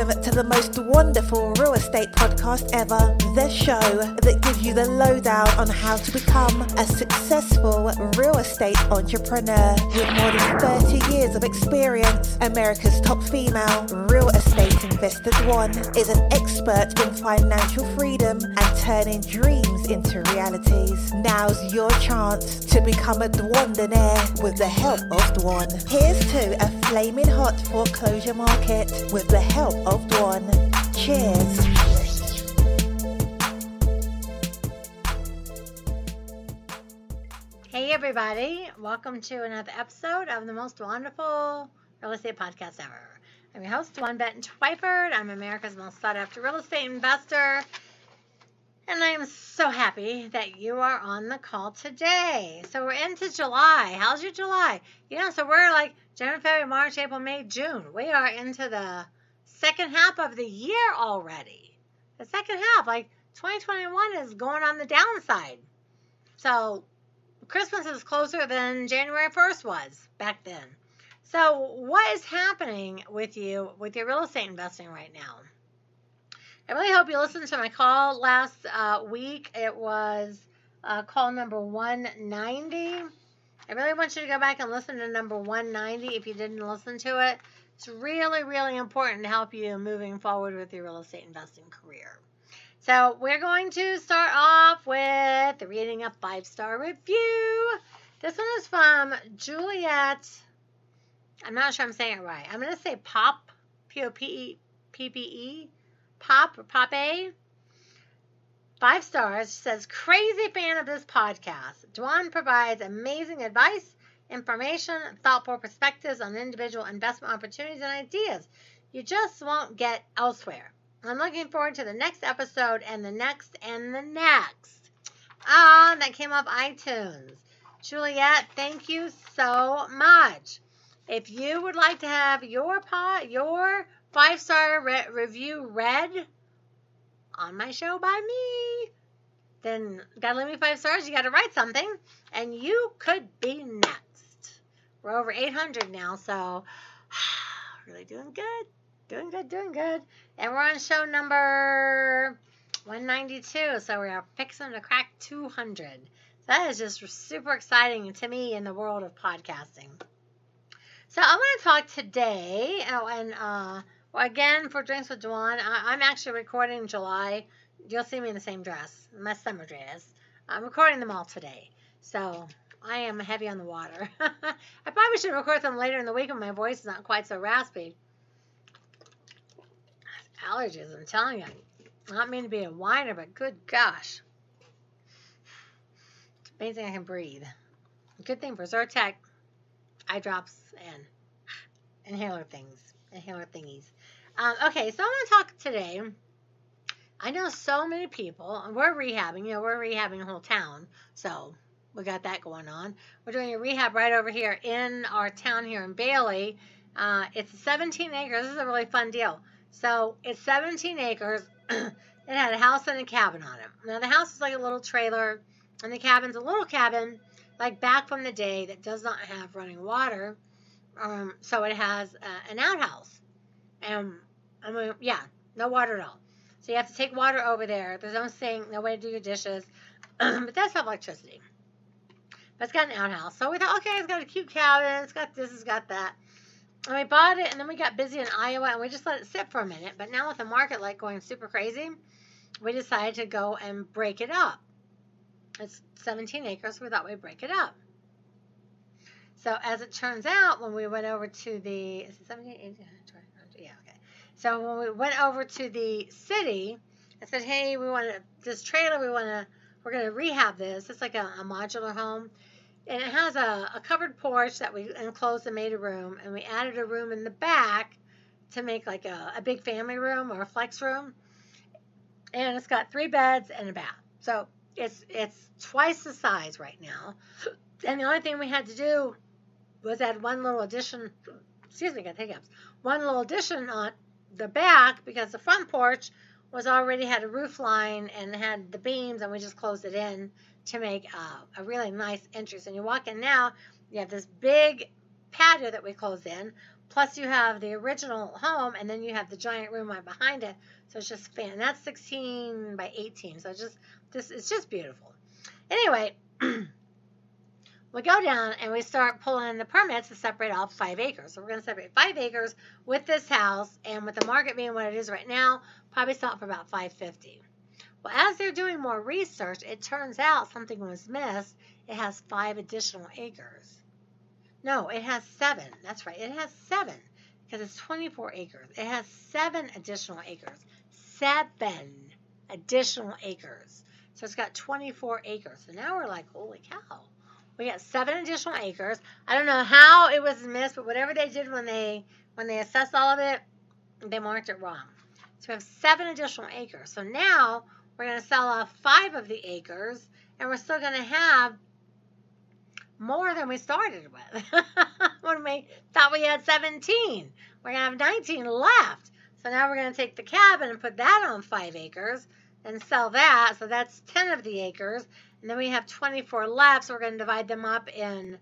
Welcome to the most Dwanderful real estate podcast ever. The show that gives you the lowdown on how to become a successful real estate entrepreneur. With more than 30 years of experience, America's top female real estate investor Dwan, is an expert in financial freedom and turning dreams into realities. Now's your chance to become a Dwandonaire with the help of Dwan. Here's to a flaming hot foreclosure market with the help of Dwan. Cheers. Hey, everybody. Welcome to another episode of the most Dwanderful real estate podcast ever. I'm your host, Dwan Benton Twyford. I'm America's most sought after real estate investor. And I am so happy that you are on the call today. So we're into July. How's your July? You know, so we're like January, February, March, April, May, June. We are into the second half of the year already. The second half, like 2021 is going on the downside. So Christmas is closer than January 1st was back then. So, what is happening with you with your real estate investing right now? I really hope you listened to my call last uh, week. It was uh, call number 190. I really want you to go back and listen to number 190 if you didn't listen to it. It's really, really important to help you moving forward with your real estate investing career. So, we're going to start off with reading a five star review. This one is from Juliet. I'm not sure I'm saying it right. I'm going to say Pop, P O P E P P E, Pop or Pop A. Five stars says, crazy fan of this podcast. Dwan provides amazing advice, information, thoughtful perspectives on individual investment opportunities and ideas you just won't get elsewhere. I'm looking forward to the next episode and the next and the next. Ah, that came off iTunes. Juliet, thank you so much. If you would like to have your pot, your five star re- review read on my show by me, then gotta leave me five stars. You gotta write something, and you could be next. We're over 800 now, so really doing good, doing good, doing good. And we're on show number 192, so we are fixing to crack 200. So that is just super exciting to me in the world of podcasting. So I want to talk today, oh, and uh, again for Drinks with Dwan, I, am actually recording in July. You'll see me in the same dress, my summer dress. I'm recording them all today, so I am heavy on the water. I probably should record them later in the week when my voice is not quite so raspy. Allergies, I'm telling you. Not mean to be a whiner, but good gosh. It's amazing I can breathe. Good thing for Zyrtec eye drops and inhaler things, inhaler thingies. Um, okay, so I want to talk today. I know so many people, and we're rehabbing, you know, we're rehabbing a whole town, so we got that going on. We're doing a rehab right over here in our town here in Bailey. Uh, it's 17 acres. This is a really fun deal. So it's 17 acres. it had a house and a cabin on it. Now the house is like a little trailer, and the cabin's a little cabin like back from the day that does not have running water. Um, so it has uh, an outhouse. And I mean, yeah, no water at all. So you have to take water over there. There's no sink, no way to do your dishes. but that's have electricity. But it's got an outhouse. So we thought, okay, it's got a cute cabin. It's got this, it's got that. And we bought it, and then we got busy in Iowa, and we just let it sit for a minute. But now with the market like going super crazy, we decided to go and break it up. It's 17 acres. So we thought we'd break it up. So as it turns out, when we went over to the is it 17, 18, 20, yeah, okay. So when we went over to the city, I said, hey, we want this trailer. We want to we're going to rehab this. It's like a, a modular home. And it has a, a covered porch that we enclosed and made a room. And we added a room in the back to make like a, a big family room or a flex room. And it's got three beds and a bath. So it's it's twice the size right now. And the only thing we had to do was add one little addition. Excuse me, got hiccups. One little addition on the back because the front porch was already had a roof line and had the beams, and we just closed it in to make a, a really nice entrance. And you walk in now, you have this big patio that we closed in, Plus, you have the original home, and then you have the giant room right behind it. So it's just fan. That's 16 by 18. So just this. It's just beautiful. Anyway, we go down and we start pulling the permits to separate off five acres. So we're going to separate five acres with this house, and with the market being what it is right now, probably sell it for about 550. Well, as they're doing more research, it turns out something was missed. It has five additional acres. No, it has seven. That's right. It has seven because it's 24 acres. It has seven additional acres. Seven additional acres. So it's got 24 acres. So now we're like, holy cow. We got seven additional acres. I don't know how it was missed, but whatever they did when they when they assessed all of it, they marked it wrong. So we have seven additional acres. So now we're going to sell off five of the acres, and we're still going to have more than we started with. when we thought we had 17, we're going to have 19 left. So now we're going to take the cabin and put that on five acres and sell that. So that's 10 of the acres. And then we have 24 left. So we're going to divide them up in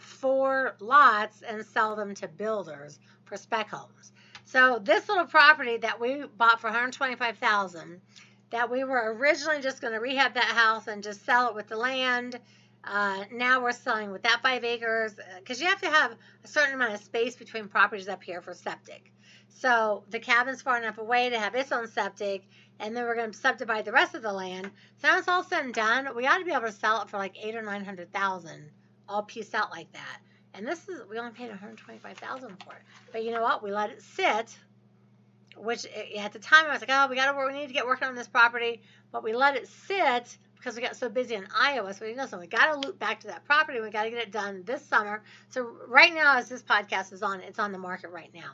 four lots and sell them to builders for spec homes. So this little property that we bought for 125,000 that we were originally just going to rehab that house and just sell it with the land uh, now we're selling with that five acres because uh, you have to have a certain amount of space between properties up here for septic. So the cabin's far enough away to have its own septic, and then we're going to subdivide the rest of the land. So now it's all said and done, we ought to be able to sell it for like eight or nine hundred thousand, all pieced out like that. And this is we only paid one hundred twenty-five thousand for it. But you know what? We let it sit. Which eh, at the time I was like, oh, we got to. We need to get working on this property, but we let it sit because we got so busy in Iowa. So we know so we got to loop back to that property. We got to get it done this summer. So right now, as this podcast is on, it's on the market right now.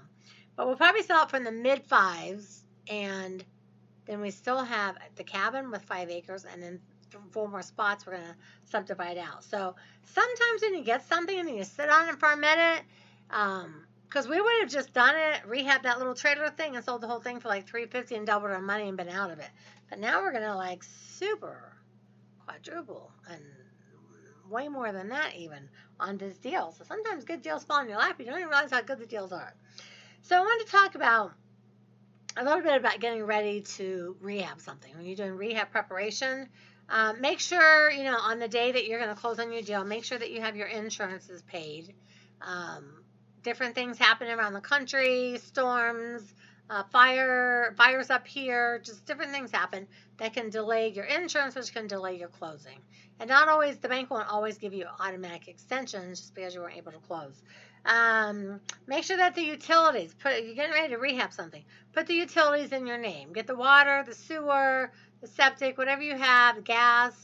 But we'll probably sell it from the mid fives, and then we still have the cabin with five acres, and then four more spots we're gonna subdivide out. So sometimes when you get something and you sit on it for a minute, um, because we would have just done it, rehab that little trailer thing, and sold the whole thing for like three fifty and doubled our money and been out of it. But now we're gonna like super quadruple and way more than that even on this deal. So sometimes good deals fall in your lap. You don't even realize how good the deals are. So I wanted to talk about a little bit about getting ready to rehab something. When you're doing rehab preparation, um, make sure, you know, on the day that you're going to close on your deal, make sure that you have your insurances paid. Um, different things happen around the country, storms, uh, fire, fires up here, just different things happen that can delay your insurance, which can delay your closing. And not always, the bank won't always give you automatic extensions just because you weren't able to close. Um, make sure that the utilities, put, you're getting ready to rehab something, put the utilities in your name. Get the water, the sewer, the septic, whatever you have, gas,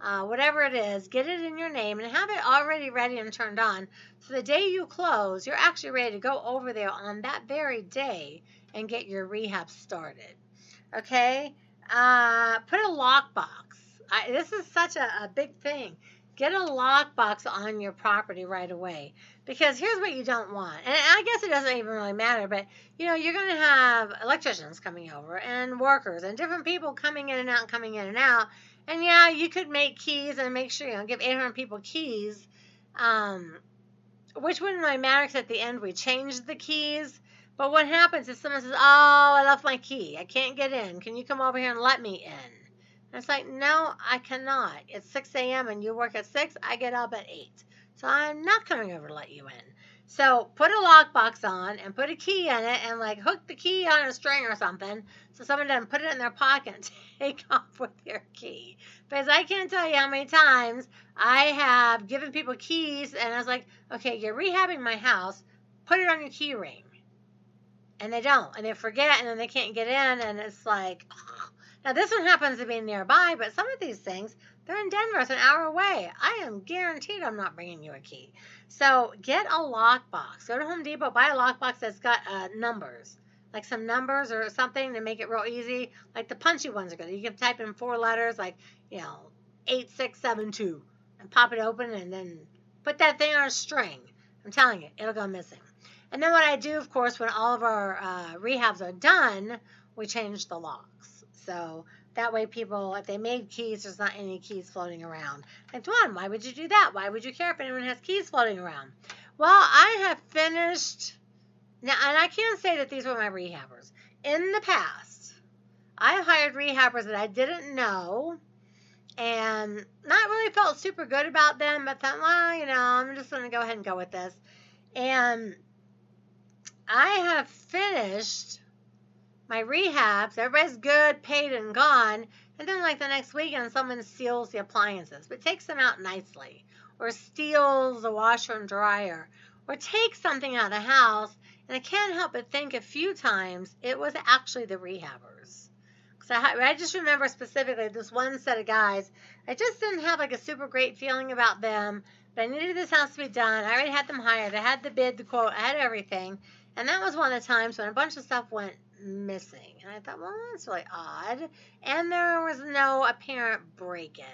uh, whatever it is, get it in your name and have it already ready and turned on. So the day you close, you're actually ready to go over there on that very day and get your rehab started. Okay? Uh, put a lockbox. This is such a, a big thing. Get a lockbox on your property right away. Because here's what you don't want. And I guess it doesn't even really matter, but you know, you're going to have electricians coming over and workers and different people coming in and out, and coming in and out. And yeah, you could make keys and make sure, you know, give 800 people keys. Um, which wouldn't really matter because at the end we changed the keys. But what happens is someone says, Oh, I left my key. I can't get in. Can you come over here and let me in? And it's like, No, I cannot. It's 6 a.m. and you work at 6. I get up at 8. So I'm not coming over to let you in. So put a lockbox on and put a key in it and like hook the key on a string or something so someone doesn't put it in their pocket and take off with their key. Because I can't tell you how many times I have given people keys and I was like, okay, you're rehabbing my house, put it on your key ring and they don't and they forget and then they can't get in and it's like ugh. Now this one happens to be nearby but some of these things they're in denver it's an hour away. I am guaranteed i'm not bringing you a key. So get a lockbox. Go to home depot buy a lockbox that's got uh, numbers. Like some numbers or something to make it real easy. Like the punchy ones are good. You can type in four letters like you know 8672 and pop it open and then put that thing on a string. I'm telling you it'll go missing. And then what I do, of course, when all of our uh, rehabs are done, we change the locks. So that way people, if they made keys, there's not any keys floating around. Like, Dwan, why would you do that? Why would you care if anyone has keys floating around? Well, I have finished now, and I can't say that these were my rehabbers. In the past, I have hired rehabbers that I didn't know and not really felt super good about them, but thought, well, you know, I'm just going to go ahead and go with this. And I have finished my rehabs. Everybody's good, paid, and gone. And then, like the next weekend, someone steals the appliances, but takes them out nicely, or steals the washer and dryer, or takes something out of the house. And I can't help but think a few times it was actually the rehabbers. Because I, I just remember specifically this one set of guys. I just didn't have like a super great feeling about them, but I needed this house to be done. I already had them hired. I had the bid, the quote, I had everything. And that was one of the times when a bunch of stuff went missing. And I thought, well, that's really odd. And there was no apparent break in.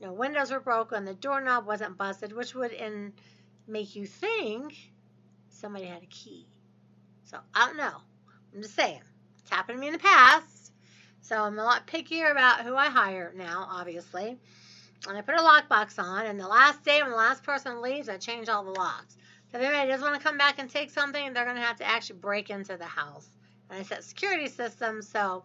No windows were broken, the doorknob wasn't busted, which would in, make you think somebody had a key. So I don't know. I'm just saying. It's happened to me in the past. So I'm a lot pickier about who I hire now, obviously. And I put a lockbox on, and the last day when the last person leaves, I change all the locks. If anybody does want to come back and take something, they're going to have to actually break into the house. And I set security systems, so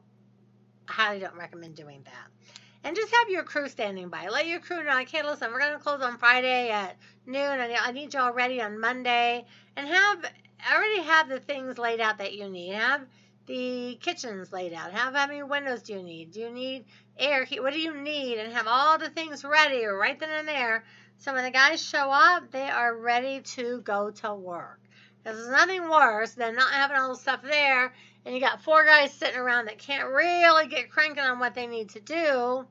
I highly don't recommend doing that. And just have your crew standing by. Let your crew know, hey, listen, we're going to close on Friday at noon. and I need y'all ready on Monday. And have already have the things laid out that you need. Have the kitchens laid out. Have how many windows do you need? Do you need air? What do you need? And have all the things ready right then and there so when the guys show up, they are ready to go to work. Because there's nothing worse than not having all the stuff there and you got four guys sitting around that can't really get cranking on what they need to do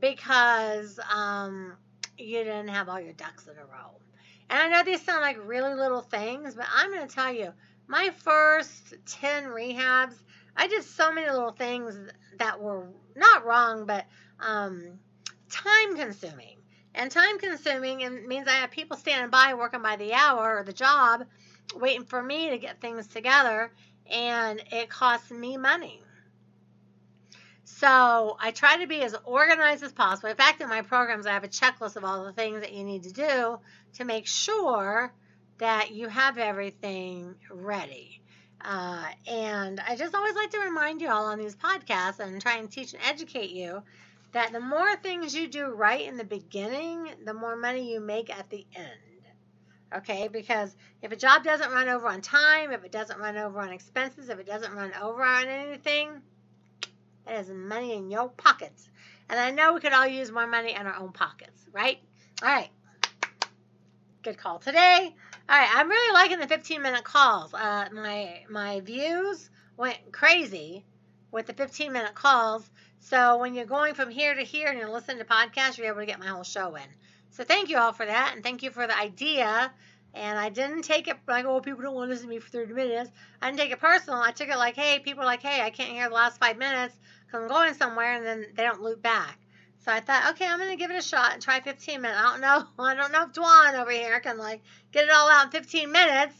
because um, you didn't have all your ducks in a row. And I know these sound like really little things, but I'm going to tell you, my first 10 rehabs, I did so many little things that were not wrong, but um, time consuming. And time consuming and means I have people standing by working by the hour or the job, waiting for me to get things together, and it costs me money. So I try to be as organized as possible. In fact, in my programs, I have a checklist of all the things that you need to do to make sure that you have everything ready. Uh, and I just always like to remind you all on these podcasts and try and teach and educate you that the more things you do right in the beginning, the more money you make at the end. Okay, because if a job doesn't run over on time, if it doesn't run over on expenses, if it doesn't run over on anything, it is money in your pockets. And I know we could all use more money in our own pockets, right? All right. Good call today. All right, I'm really liking the 15 minute calls. Uh, my my views went crazy with the 15 minute calls. So when you're going from here to here and you're listening to podcasts, you're able to get my whole show in. So thank you all for that, and thank you for the idea. And I didn't take it like, oh, people don't want to listen to me for 30 minutes. I didn't take it personal. I took it like, hey, people are like, hey, I can't hear the last five minutes because I'm going somewhere, and then they don't loop back. So I thought, okay, I'm gonna give it a shot and try 15 minutes. I don't know, I don't know if Dwan over here can like get it all out in 15 minutes,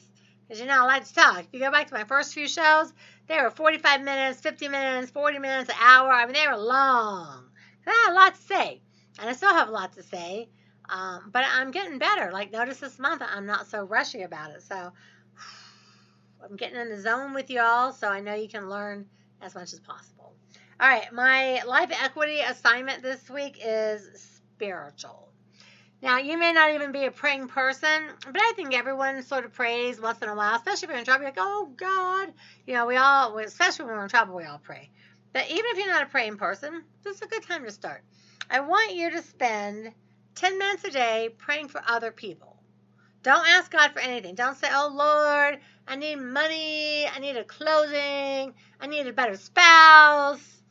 because you know I like to talk. If you go back to my first few shows, they were 45 minutes, 50 minutes, 40 minutes, an hour. I mean, they were long. I had a lot to say, and I still have a lot to say. Um, but I'm getting better. Like, notice this month I'm not so rushy about it. So I'm getting in the zone with y'all, so I know you can learn as much as possible. All right, my life equity assignment this week is spiritual. Now, you may not even be a praying person, but I think everyone sort of prays once in a while, especially if you're in trouble. You're like, oh, God. You know, we all, especially when we're in trouble, we all pray. But even if you're not a praying person, this is a good time to start. I want you to spend 10 minutes a day praying for other people. Don't ask God for anything. Don't say, oh Lord, I need money. I need a clothing. I need a better spouse.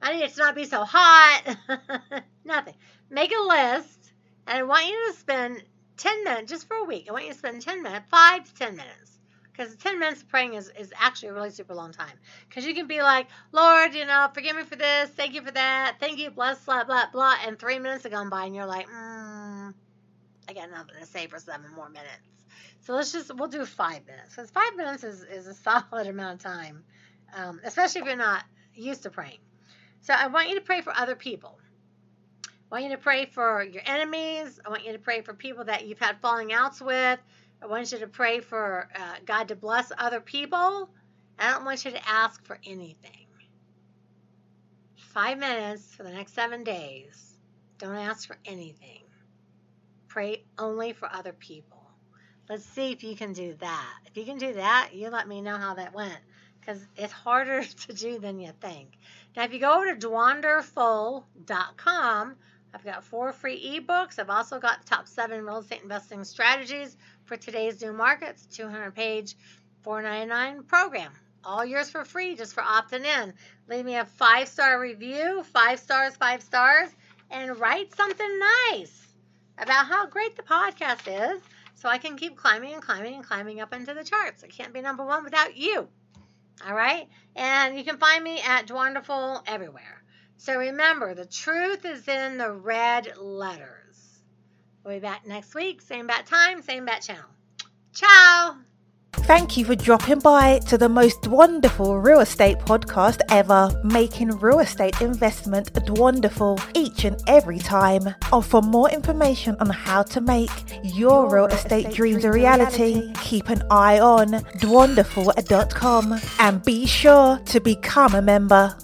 I need it to not be so hot. Nothing. Make a list, and I want you to spend 10 minutes, just for a week. I want you to spend 10 minutes, 5 to 10 minutes because 10 minutes of praying is, is actually a really super long time. Because you can be like, Lord, you know, forgive me for this. Thank you for that. Thank you, bless, blah, blah, blah. And three minutes have gone by and you're like, mm, I got nothing to say for seven more minutes. So let's just, we'll do five minutes. Because five minutes is, is a solid amount of time, um, especially if you're not used to praying. So I want you to pray for other people. I want you to pray for your enemies. I want you to pray for people that you've had falling outs with I want you to pray for uh, God to bless other people. I don't want you to ask for anything. Five minutes for the next seven days. Don't ask for anything. Pray only for other people. Let's see if you can do that. If you can do that, you let me know how that went because it's harder to do than you think. Now, if you go over to dwanderful.com, I've got four free ebooks. I've also got the top seven real estate investing strategies for today's new markets, 200 page, 499 program. All yours for free just for opting in. Leave me a five star review, five stars, five stars, and write something nice about how great the podcast is so I can keep climbing and climbing and climbing up into the charts. I can't be number one without you. All right? And you can find me at Dwanderful everywhere. So remember, the truth is in the red letters. We'll be back next week, same bat time, same bat channel. Ciao! Thank you for dropping by to the most Dwanderful real estate podcast ever, making real estate investment wonderful each and every time. Oh, for more information on how to make your, real estate, dreams a reality, keep an eye on dwanderful.com and be sure to become a member.